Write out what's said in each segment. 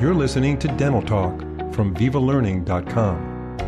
You're listening to Dental Talk from VivaLearning.com.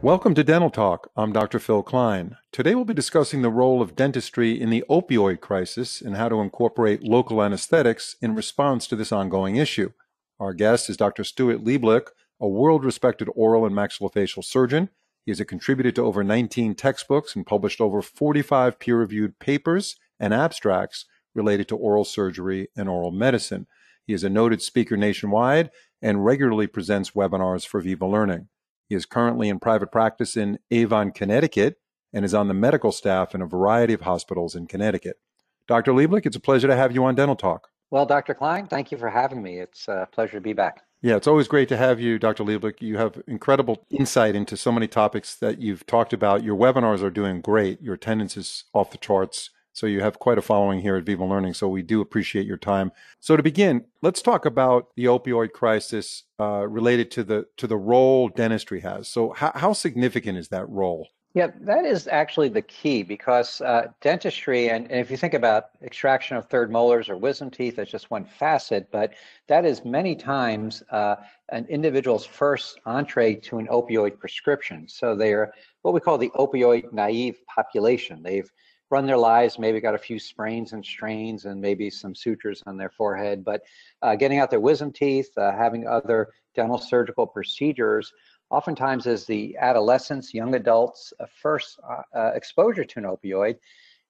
Welcome to Dental Talk. I'm Dr. Phil Klein. Today we'll be discussing the role of dentistry in the opioid crisis and how to incorporate local anesthetics in response to this ongoing issue. Our guest is Dr. Stuart Lieblich, a world respected oral and maxillofacial surgeon. He has contributed to over 19 textbooks and published over 45 peer reviewed papers and abstracts related to oral surgery and oral medicine. He is a noted speaker nationwide and regularly presents webinars for Viva Learning. He is currently in private practice in Avon, Connecticut, and is on the medical staff in a variety of hospitals in Connecticut. Dr. Lieblich, it's a pleasure to have you on Dental Talk. Well, Dr. Klein, thank you for having me. It's a pleasure to be back. Yeah, it's always great to have you, Dr. Lieblich. You have incredible insight into so many topics that you've talked about. Your webinars are doing great. Your attendance is off the charts. So you have quite a following here at Viva Learning. So we do appreciate your time. So to begin, let's talk about the opioid crisis uh, related to the to the role dentistry has. So how, how significant is that role? Yeah, that is actually the key because uh, dentistry, and, and, if you think about extraction of third molars or wisdom teeth, that's just one facet, but that is many times uh, an individual's first entree to an opioid prescription. So they're what we call the opioid naive population. They've run their lives, maybe got a few sprains and strains and maybe some sutures on their forehead, but uh, getting out their wisdom teeth, uh, having other dental surgical procedures, oftentimes is the adolescents, young adults' uh, first uh, uh, exposure to an opioid.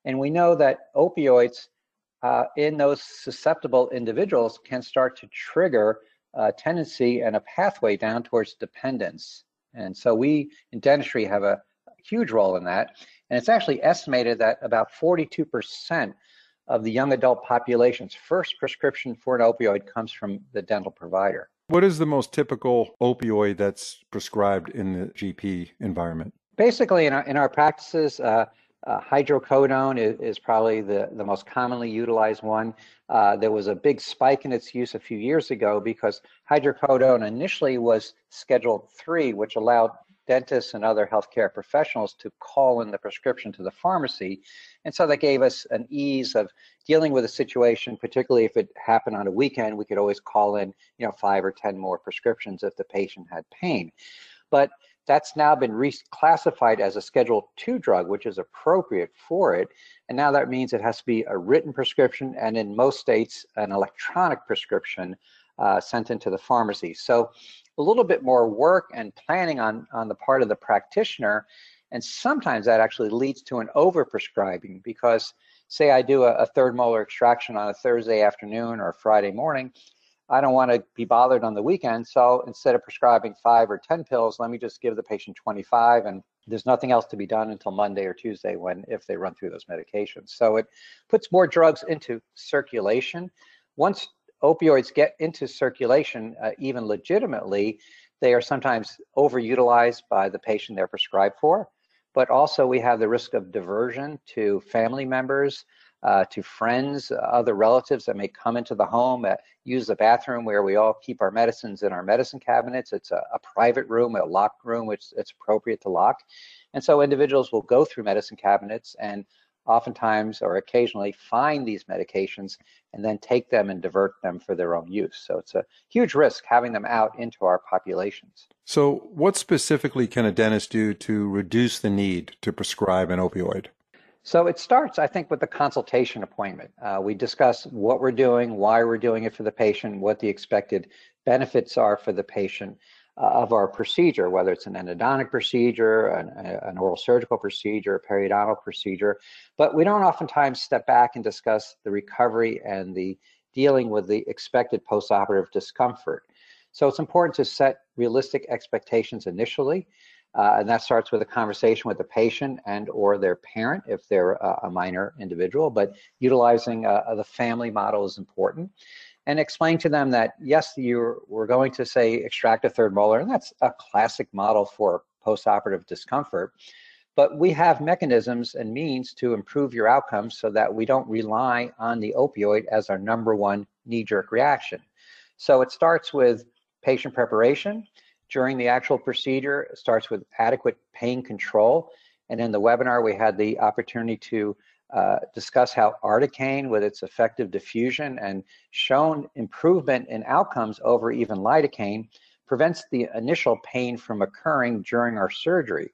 And we know that opioids in those susceptible individuals can start to trigger a tendency and a pathway down towards dependence. And so we in dentistry have a huge role in that. And it's actually estimated that about 42% of the young adult population's first prescription for an opioid comes from the dental provider. What is the most typical opioid that's prescribed in the GP environment? Basically, in our, in our practices, uh, uh, hydrocodone is, is, probably the, the most commonly utilized one. Uh, there was a big spike in its use a few years ago because hydrocodone initially was Schedule 3, which allowed dentists and other healthcare professionals to call in the prescription to the pharmacy. And so that gave us an ease of dealing with a situation, particularly if it happened on a weekend, we could always call in, you know, five or 10 more prescriptions if the patient had pain. But that's now been reclassified as a Schedule 2 drug, which is appropriate for it. And now that means it has to be a written prescription and in most states, an electronic prescription uh, sent into the pharmacy. So a little bit more work and planning on, on the part of the practitioner. And sometimes that actually leads to an overprescribing because say I do a, a third molar extraction on a Thursday afternoon or Friday morning, I don't want to be bothered on the weekend. So instead of prescribing five or 10 pills, let me just give the patient 25 and there's nothing else to be done until Monday or Tuesday when if they run through those medications. So it puts more drugs into circulation. Once opioids get into circulation, uh, even legitimately, they are sometimes overutilized by the patient they're prescribed for. But also, we have the risk of diversion to family members, uh, to friends, other relatives that may come into the home, uh, use the bathroom where we all keep our medicines in our medicine cabinets. It's a, a private room, a locked room, which it's appropriate to lock. And so individuals will go through medicine cabinets and oftentimes or occasionally find these medications and then take them and divert them for their own use. So it's a huge risk having them out into our populations. So, what specifically can a dentist do to reduce the need to prescribe an opioid? So it starts, I think, with the consultation appointment. Uh, we discuss what we're doing, why we're doing it for the patient, what the expected benefits are for the patient, of our procedure, whether it's an endodontic procedure, an, an, oral surgical procedure, a periodontal procedure. But we don't oftentimes step back and discuss the recovery and the dealing with the expected postoperative discomfort. So it's important to set realistic expectations initially. Uh, and that starts with a conversation with the patient and or their parent if they're a, a minor individual but utilizing uh, the family model is important and explain to them that yes, you we're going to say extract a third molar, and that's a classic model for postoperative discomfort. But we have mechanisms and means to improve your outcomes so that we don't rely on the opioid as our number one knee-jerk reaction. So it starts with patient preparation. During the actual procedure, it starts with adequate pain control. And in the webinar, we had the opportunity to uh, discuss how articaine, with its effective diffusion and shown improvement in outcomes over even lidocaine, prevents the initial pain from occurring during our surgery.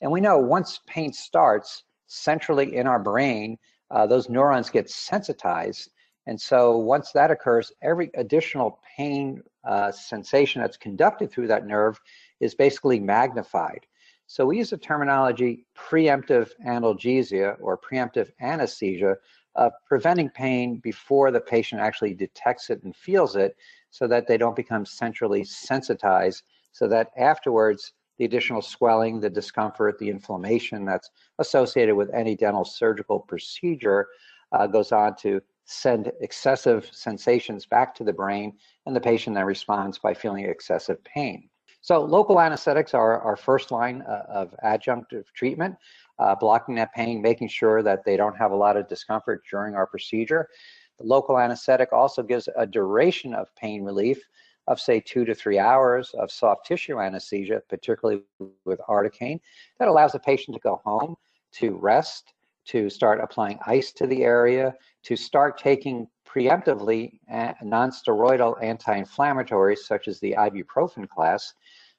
And we know once pain starts centrally in our brain, uh, those neurons get sensitized. And so once that occurs, every additional pain uh, sensation that's conducted through that nerve is basically magnified. So we use the terminology preemptive analgesia or preemptive anesthesia, of preventing pain before the patient actually detects it and feels it so that they don't become centrally sensitized, so that afterwards the additional swelling, the discomfort, the inflammation that's associated with any dental surgical procedure uh, goes on to send excessive sensations back to the brain, and the patient then responds by feeling excessive pain. So local anesthetics are our first line uh, of adjunctive treatment, uh, blocking that pain, making sure that they don't have a lot of discomfort during our procedure. The local anesthetic also gives a duration of pain relief of say two to three hours of soft tissue anesthesia, particularly with articaine, that allows the patient to go home, to rest, to start applying ice to the area, to start taking preemptively eh, non-steroidal anti-inflammatories such as the ibuprofen class,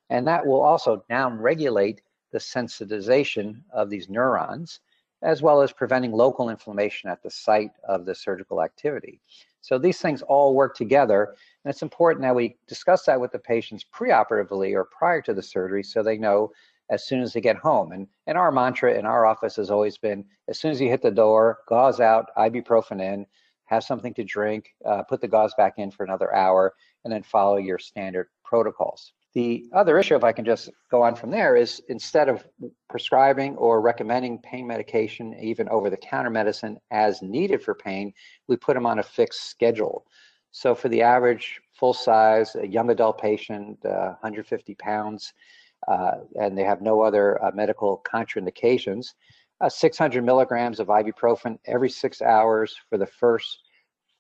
and that will also downregulate the sensitization of these neurons, as well as preventing local inflammation at the site of the surgical activity. So these things all work together, and it's important that we discuss that with the patients preoperatively or prior to the surgery so they know as soon as they get home. And, and our mantra in our office has always been, as soon as you hit the door, gauze out, ibuprofen in, have something to drink, uh, put the gauze back in for another hour, and then follow your standard protocols. The other issue, if I can just go on from there, is instead of prescribing or recommending pain medication, even over the counter medicine as needed for pain, we put them on a fixed schedule. So for the average full size, young adult patient, uh, 150 pounds, uh, and they have no other uh, medical contraindications, uh, 600 milligrams of ibuprofen every six hours for the first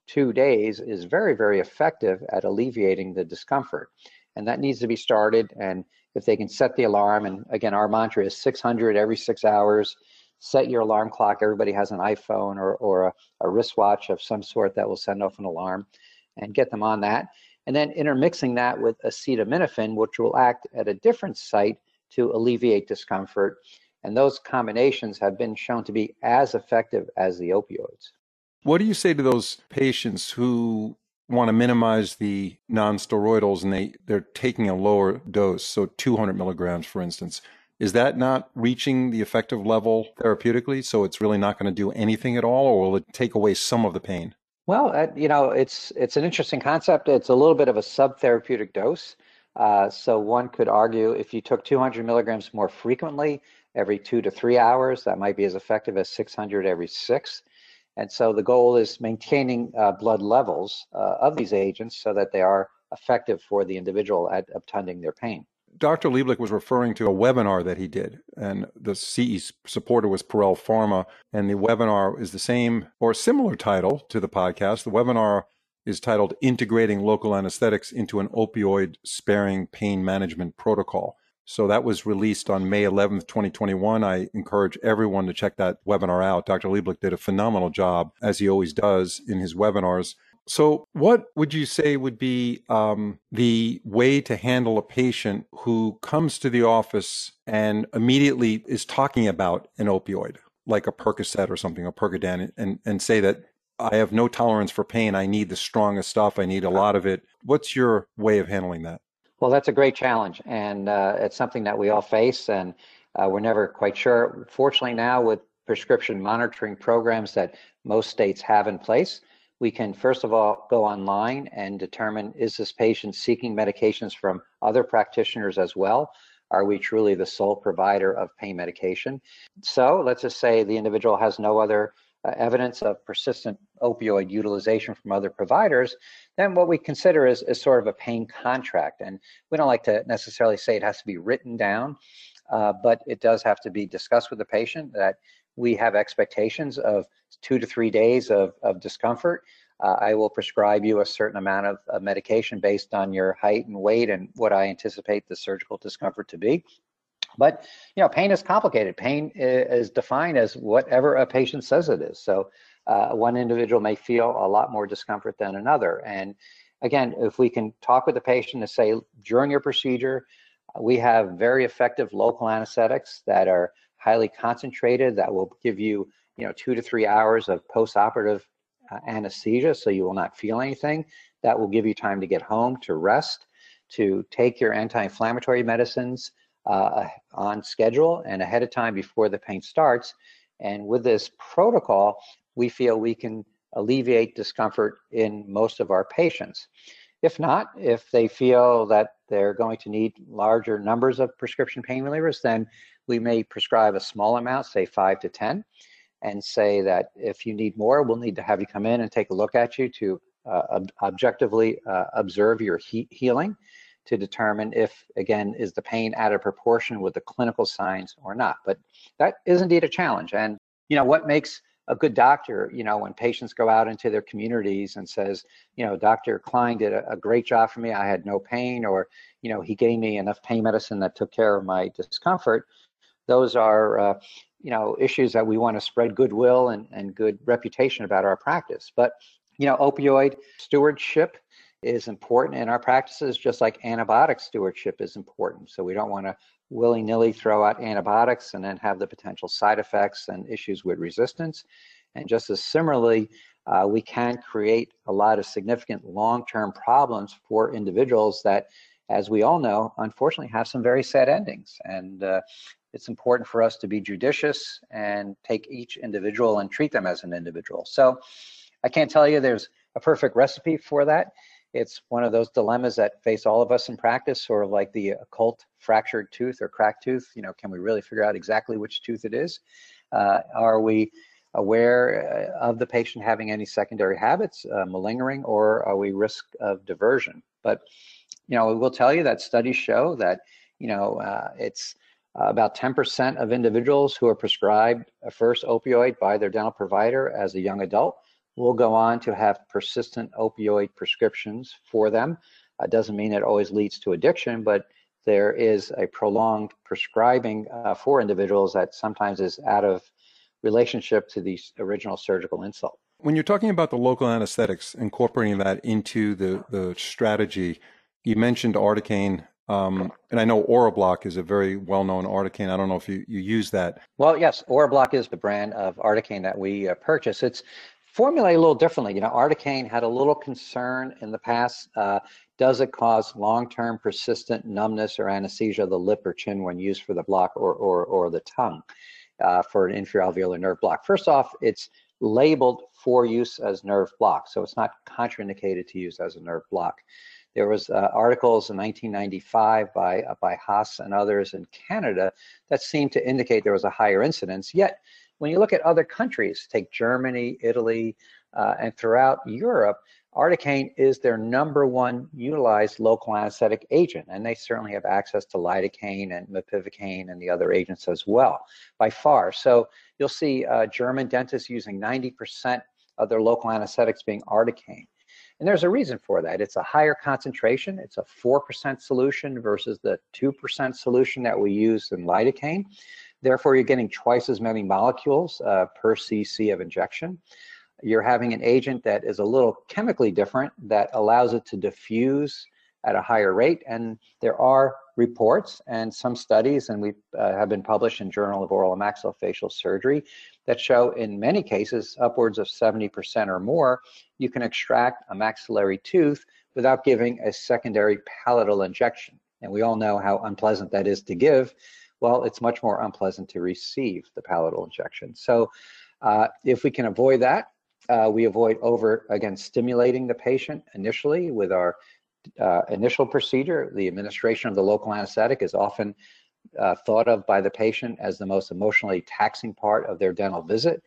two days is very, very effective at alleviating the discomfort and that needs to be started. And if they can set the alarm, and again, our mantra is 600 every six hours. Set your alarm clock. Everybody has an iPhone or, or a, a wristwatch of some sort that will send off an alarm and get them on that. And then intermixing that with acetaminophen, which will act at a different site to alleviate discomfort. And those combinations have been shown to be as effective as the opioids. What do you say to those patients who want to minimize the non-steroidals and they they're taking a lower dose so 200 milligrams for instance? Is that not reaching the effective level therapeutically so it's really not going to do anything at all or will it take away some of the pain? Well uh, you know it's it's an interesting concept. It's a little bit of a subtherapeutic dose. Uh, so one could argue if you took 200 milligrams more frequently every two to three hours that might be as effective as 600 every six and so the goal is maintaining uh, blood levels uh, of these agents so that they are effective for the individual at obtunding their pain. Dr. Lieblich was referring to a webinar that he did, and the CE supporter was Pierrel Pharma, and the webinar is the same or similar title to the podcast. The webinar is titled Integrating Local Anesthetics into an Opioid Sparing Pain Management Protocol. So that was released on May 11th, 2021. I encourage everyone to check that webinar out. Dr. Lieblich did a phenomenal job, as he always does in his webinars. So, what would you say would be um, the way to handle a patient who comes to the office and immediately is talking about an opioid, like a Percocet or something, a Percodan, and, and say that I have no tolerance for pain. I need the strongest stuff. I need a lot of it. What's your way of handling that? Well, that's a great challenge, and uh, it's something that we all face, and uh, we're never quite sure. Fortunately, now with prescription monitoring programs that most states have in place, we can first of all go online and determine is this patient seeking medications from other practitioners as well? Are we truly the sole provider of pain medication? So let's just say the individual has no other uh, evidence of persistent opioid utilization from other providers, then what we consider is, is sort of a pain contract. And we don't like to necessarily say it has to be written down, uh, but it does have to be discussed with the patient that we have expectations of two to three days of, of discomfort. Uh, I will prescribe you a certain amount of, of medication based on your height and weight and what I anticipate the surgical discomfort to be. But you know, pain is complicated. Pain is defined as whatever a patient says it is. So uh, one individual may feel a lot more discomfort than another. And again, if we can talk with the patient and say during your procedure, we have very effective local anesthetics that are highly concentrated that will give you, you know, two to three hours of post-operative uh, anesthesia, so you will not feel anything. That will give you time to get home, to rest, to take your anti-inflammatory medicines, uh, on schedule and ahead of time before the pain starts. And with this protocol, we feel we can alleviate discomfort in most of our patients. If not, if they feel that they're going to need larger numbers of prescription pain relievers, then we may prescribe a small amount, say five to 10, and say that if you need more, we'll need to have you come in and take a look at you to uh, ob objectively uh, observe your he healing to determine if, again, is the pain out of proportion with the clinical signs or not. But that is indeed a challenge. And, you know, what makes a good doctor, you know, when patients go out into their communities and says, you know, Dr. Klein did a, a, great job for me. I had no pain, or, you know, he gave me enough pain medicine that took care of my discomfort. Those are, uh, you know, issues that we want to spread goodwill and, and good reputation about our practice. But, you know, opioid stewardship is important in our practices, just like antibiotic stewardship is important. So we don't want to willy-nilly throw out antibiotics and then have the potential side effects and issues with resistance. And just as similarly, uh, we can create a lot of significant long-term problems for individuals that, as we all know, unfortunately have some very sad endings. And uh, it's important for us to be judicious and take each individual and treat them as an individual. So I can't tell you there's a perfect recipe for that it's one of those dilemmas that face all of us in practice, sort of like the occult fractured tooth or cracked tooth. You know, can we really figure out exactly which tooth it is? Uh, are we aware uh, of the patient having any secondary habits, uh, malingering, or are we risk of diversion? But, you know, we will tell you that studies show that, you know, uh, it's about 10% of individuals who are prescribed a first opioid by their dental provider as a young adult will go on to have persistent opioid prescriptions for them. It doesn't mean it always leads to addiction, but there is a prolonged prescribing uh, for individuals that sometimes is out of relationship to the original surgical insult. When you're talking about the local anesthetics, incorporating that into the, the strategy, you mentioned Articaine, um, and I know Orabloc is a very well-known Articaine. I don't know if you, you use that. Well, yes, Orabloc is the brand of Articaine that we uh, purchase. It's formulate a little differently. You know, Articaine had a little concern in the past. Uh, does it cause long-term persistent numbness or anesthesia of the lip or chin when used for the block or, or, or the tongue uh, for an inferior alveolar nerve block? First off, it's labeled for use as nerve block, so it's not contraindicated to use as a nerve block. There was uh, articles in 1995 by, uh, by Haas and others in Canada that seemed to indicate there was a higher incidence, yet when you look at other countries, take Germany, Italy, uh, and throughout Europe, Articaine is their number one utilized local anesthetic agent, and they certainly have access to lidocaine and mepivacaine and the other agents as well, by far. So you'll see uh, German dentists using 90% of their local anesthetics being Articaine. And there's a reason for that. It's a higher concentration. It's a 4% solution versus the 2% solution that we use in lidocaine. Therefore, you're getting twice as many molecules uh, per cc of injection. You're having an agent that is a little chemically different that allows it to diffuse at a higher rate. And there are reports and some studies, and we uh, have been published in Journal of Oral and Maxillofacial Surgery, that show in many cases, upwards of 70% or more, you can extract a maxillary tooth without giving a secondary palatal injection. And we all know how unpleasant that is to give well, it's much more unpleasant to receive the palatal injection. So uh, if we can avoid that, uh, we avoid over, again, stimulating the patient initially with our uh, initial procedure. The administration of the local anesthetic is often uh, thought of by the patient as the most emotionally taxing part of their dental visit.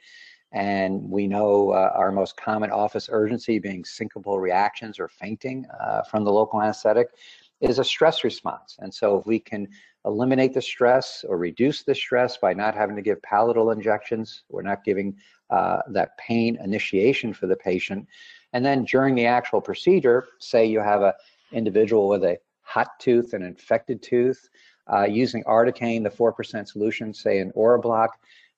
And we know uh, our most common office urgency being syncopal reactions or fainting uh, from the local anesthetic is a stress response. And so if we can eliminate the stress or reduce the stress by not having to give palatal injections, we're not giving uh, that pain initiation for the patient. And then during the actual procedure, say you have an individual with a hot tooth, an infected tooth, Uh, using Articaine, the 4% solution, say in Orabloc,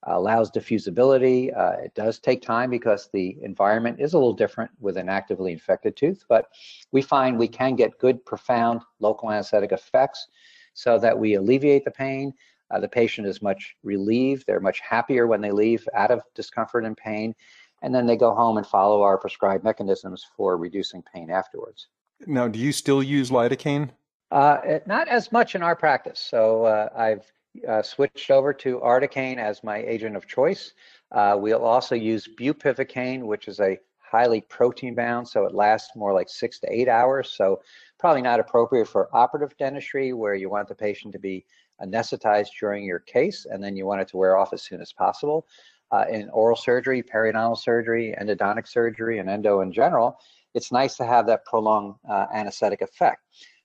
uh, allows diffusibility. Uh, it does take time because the environment is a little different with an actively infected tooth, but we find we can get good, profound local anesthetic effects so that we alleviate the pain. Uh, the patient is much relieved. They're much happier when they leave out of discomfort and pain. And then they go home and follow our prescribed mechanisms for reducing pain afterwards. Now, do you still use lidocaine? Uh, not as much in our practice. So uh, I've uh, switched over to Articaine as my agent of choice. Uh, we'll also use bupivacaine, which is a highly protein bound, so it lasts more like six to eight hours. So probably not appropriate for operative dentistry where you want the patient to be anesthetized during your case and then you want it to wear off as soon as possible. Uh, in oral surgery, periodontal surgery, endodontic surgery, and endo in general, it's nice to have that prolonged uh, anesthetic effect.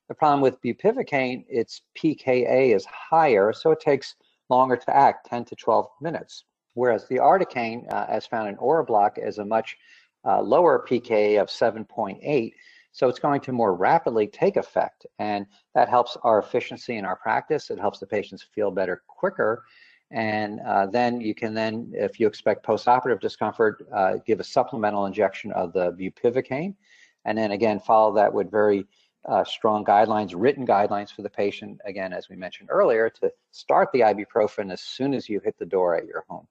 The problem with bupivacaine, its pKa is higher, so it takes longer to act, 10 to 12 minutes. Whereas the articaine, uh, as found in Orabloc, is a much uh, lower pKa of 7.8, so it's going to more rapidly take effect. And that helps our efficiency in our practice. It helps the patients feel better quicker. And uh, then you can then, if you expect postoperative discomfort, uh, give a supplemental injection of the bupivacaine. And then again, follow that with very uh, strong guidelines, written guidelines for the patient, again, as we mentioned earlier, to start the ibuprofen as soon as you hit the door at your home.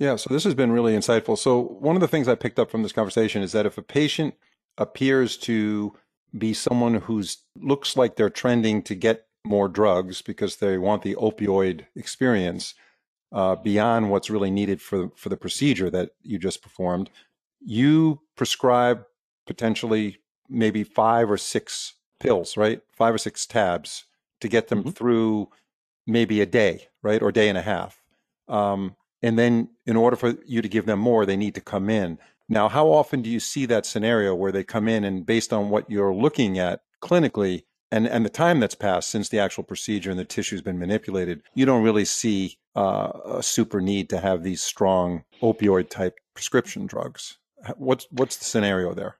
Yeah, so this has been really insightful. So, one of the things I picked up from this conversation is that if a patient appears to be someone who's looks like they're trending to get more drugs because they want the opioid experience uh, beyond what's really needed for for the procedure that you just performed, you prescribe potentially maybe five or six pills, right? Five or six tabs to get them mm-hmm. through maybe a day, right, or day and a half. Um, and then, in order for you to give them more, they need to come in. Now, how often do you see that scenario where they come in and, based on what you're looking at clinically, and, and the time that's passed since the actual procedure and the tissue's been manipulated, you don't really see uh, a super need to have these strong opioid type prescription drugs. What's what's the scenario there?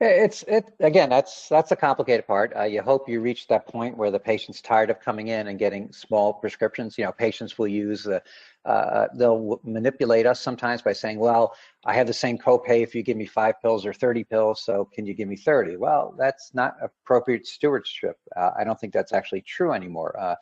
It's it again. That's that's a complicated part. Uh, you hope you reach that point where the patient's tired of coming in and getting small prescriptions. You know, patients will use uh, uh, they'll manipulate us sometimes by saying, "Well, I have the same copay if you give me five pills or 30 pills, so can you give me 30?" Well, that's not appropriate stewardship. Uh, I don't think that's actually true anymore. Uh,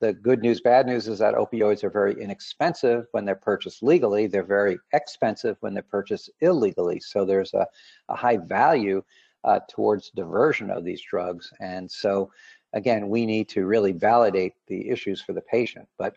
the good news, bad news is that opioids are very inexpensive when they're purchased legally. They're very expensive when they're purchased illegally. So there's a, a high value uh, towards diversion of these drugs. And so, again, we need to really validate the issues for the patient. But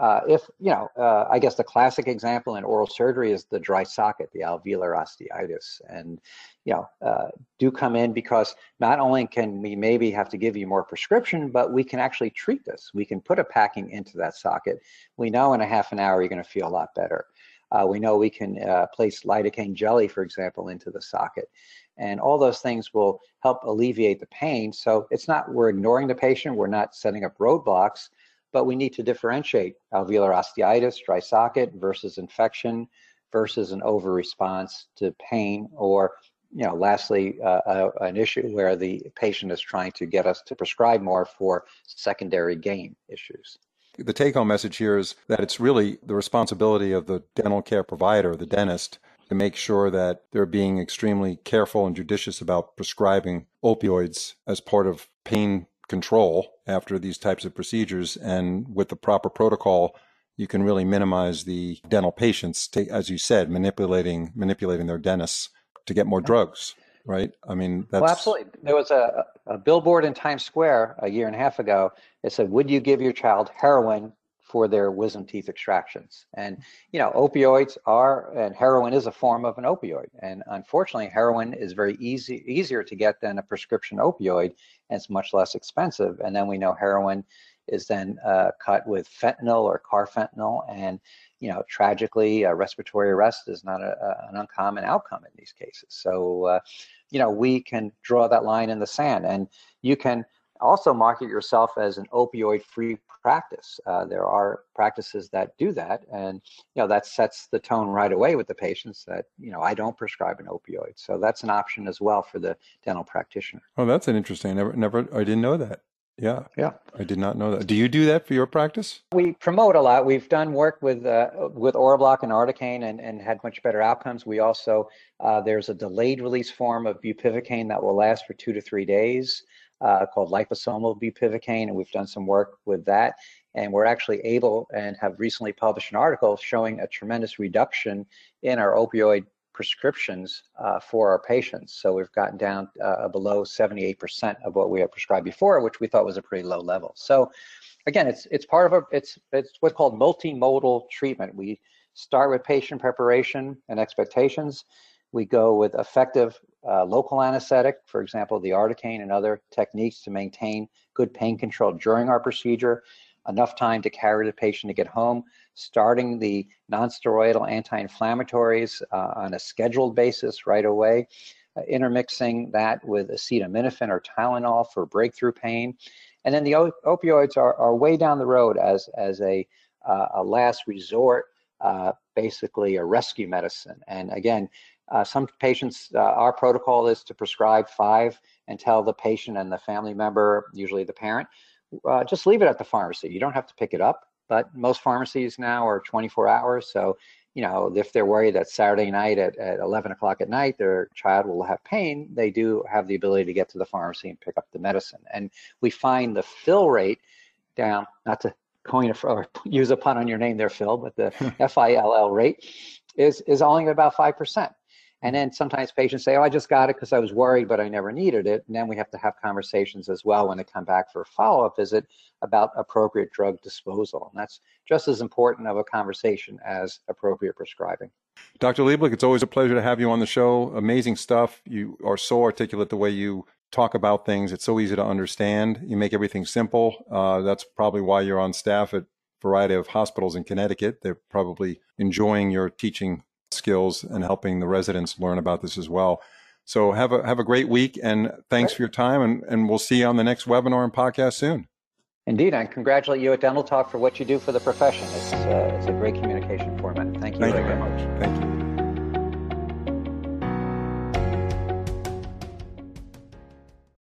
uh, if, you know, uh, I guess the classic example in oral surgery is the dry socket, the alveolar osteitis. And, you know, uh, do come in because not only can we maybe have to give you more prescription, but we can actually treat this. We can put a packing into that socket. We know in a half an hour you're going to feel a lot better. Uh, we know we can uh, place lidocaine jelly, for example, into the socket. And all those things will help alleviate the pain. So it's not we're ignoring the patient, we're not setting up roadblocks but we need to differentiate alveolar osteitis, dry socket versus infection versus an over response to pain or you know lastly uh, uh, an issue where the patient is trying to get us to prescribe more for secondary gain issues. The take home message here is that it's really the responsibility of the dental care provider the dentist to make sure that they're being extremely careful and judicious about prescribing opioids as part of pain control after these types of procedures. And with the proper protocol, you can really minimize the dental patients, to, as you said, manipulating manipulating their dentists to get more drugs. Right? I mean, that's well, absolutely. There was a, a billboard in Times Square a year and a half ago. It said, "Would you give your child heroin for their wisdom teeth extractions. And you know, opioids are and heroin is a form of an opioid. And unfortunately, heroin is very easy easier to get than a prescription opioid, and it's much less expensive. And then we know heroin is then uh, cut with fentanyl or carfentanil, and you know, tragically, uh, respiratory arrest is not a, a, an uncommon outcome in these cases. So, uh, you know, we can draw that line in the sand, and you can also market yourself as an opioid-free practice. Uh, there are practices that do that, and you know that sets the tone right away with the patients that you know I don't prescribe an opioid. So that's an option as well for the dental practitioner. Oh, that's an interesting. Never, never, I didn't know that. Yeah. Yeah. I did not know that. Do you do that for your practice? We promote a lot. We've done work with uh, with Orabloc and Articaine and, and had much better outcomes. We also uh, there's a delayed release form of bupivacaine that will last for two to three days uh, called liposomal bupivacaine, and we've done some work with that. And we're actually able and have recently published an article showing a tremendous reduction in our opioid prescriptions uh, for our patients. So we've gotten down uh, below 78% of what we had prescribed before, which we thought was a pretty low level. So again, it's it's part of a it's it's what's called multimodal treatment. We start with patient preparation and expectations. We go with effective uh, local anesthetic, for example, the articaine and other techniques to maintain good pain control during our procedure enough time to carry the patient to get home, starting the nonsteroidal anti-inflammatories uh, on a scheduled basis right away, uh, intermixing that with acetaminophen or Tylenol for breakthrough pain. And then the opioids are, are way down the road as, as a, uh, a last resort, uh, basically a rescue medicine. And again, uh, some patients, uh, our protocol is to prescribe five and tell the patient and the family member, usually the parent, uh, just leave it at the pharmacy. You don't have to pick it up, but most pharmacies now are 24 hours. So, you know, if they're worried that Saturday night at, at 11 o'clock at night their child will have pain, they do have the ability to get to the pharmacy and pick up the medicine. And we find the fill rate down, not to coin a, or use a pun on your name there, Phil, but the FILL rate is, is only about 5%. And then sometimes patients say, oh, I just got it because I was worried, but I never needed it. And then we have to have conversations as well when they come back for a follow-up visit about appropriate drug disposal. And that's just as important of a conversation as appropriate prescribing. Dr. Lieblich, it's always a pleasure to have you on the show. Amazing stuff. You are so articulate the way you talk about things. It's so easy to understand. You make everything simple. Uh, that's probably why you're on staff at a variety of hospitals in Connecticut. They're probably enjoying your teaching skills and helping the residents learn about this as well. So have a have a great week and thanks for your time and, and we'll see you on the next webinar and podcast soon. Indeed, I congratulate you at Dental Talk for what you do for the profession. It's, uh, it's a great communication format. Thank you Thank very, you very much. Thank you.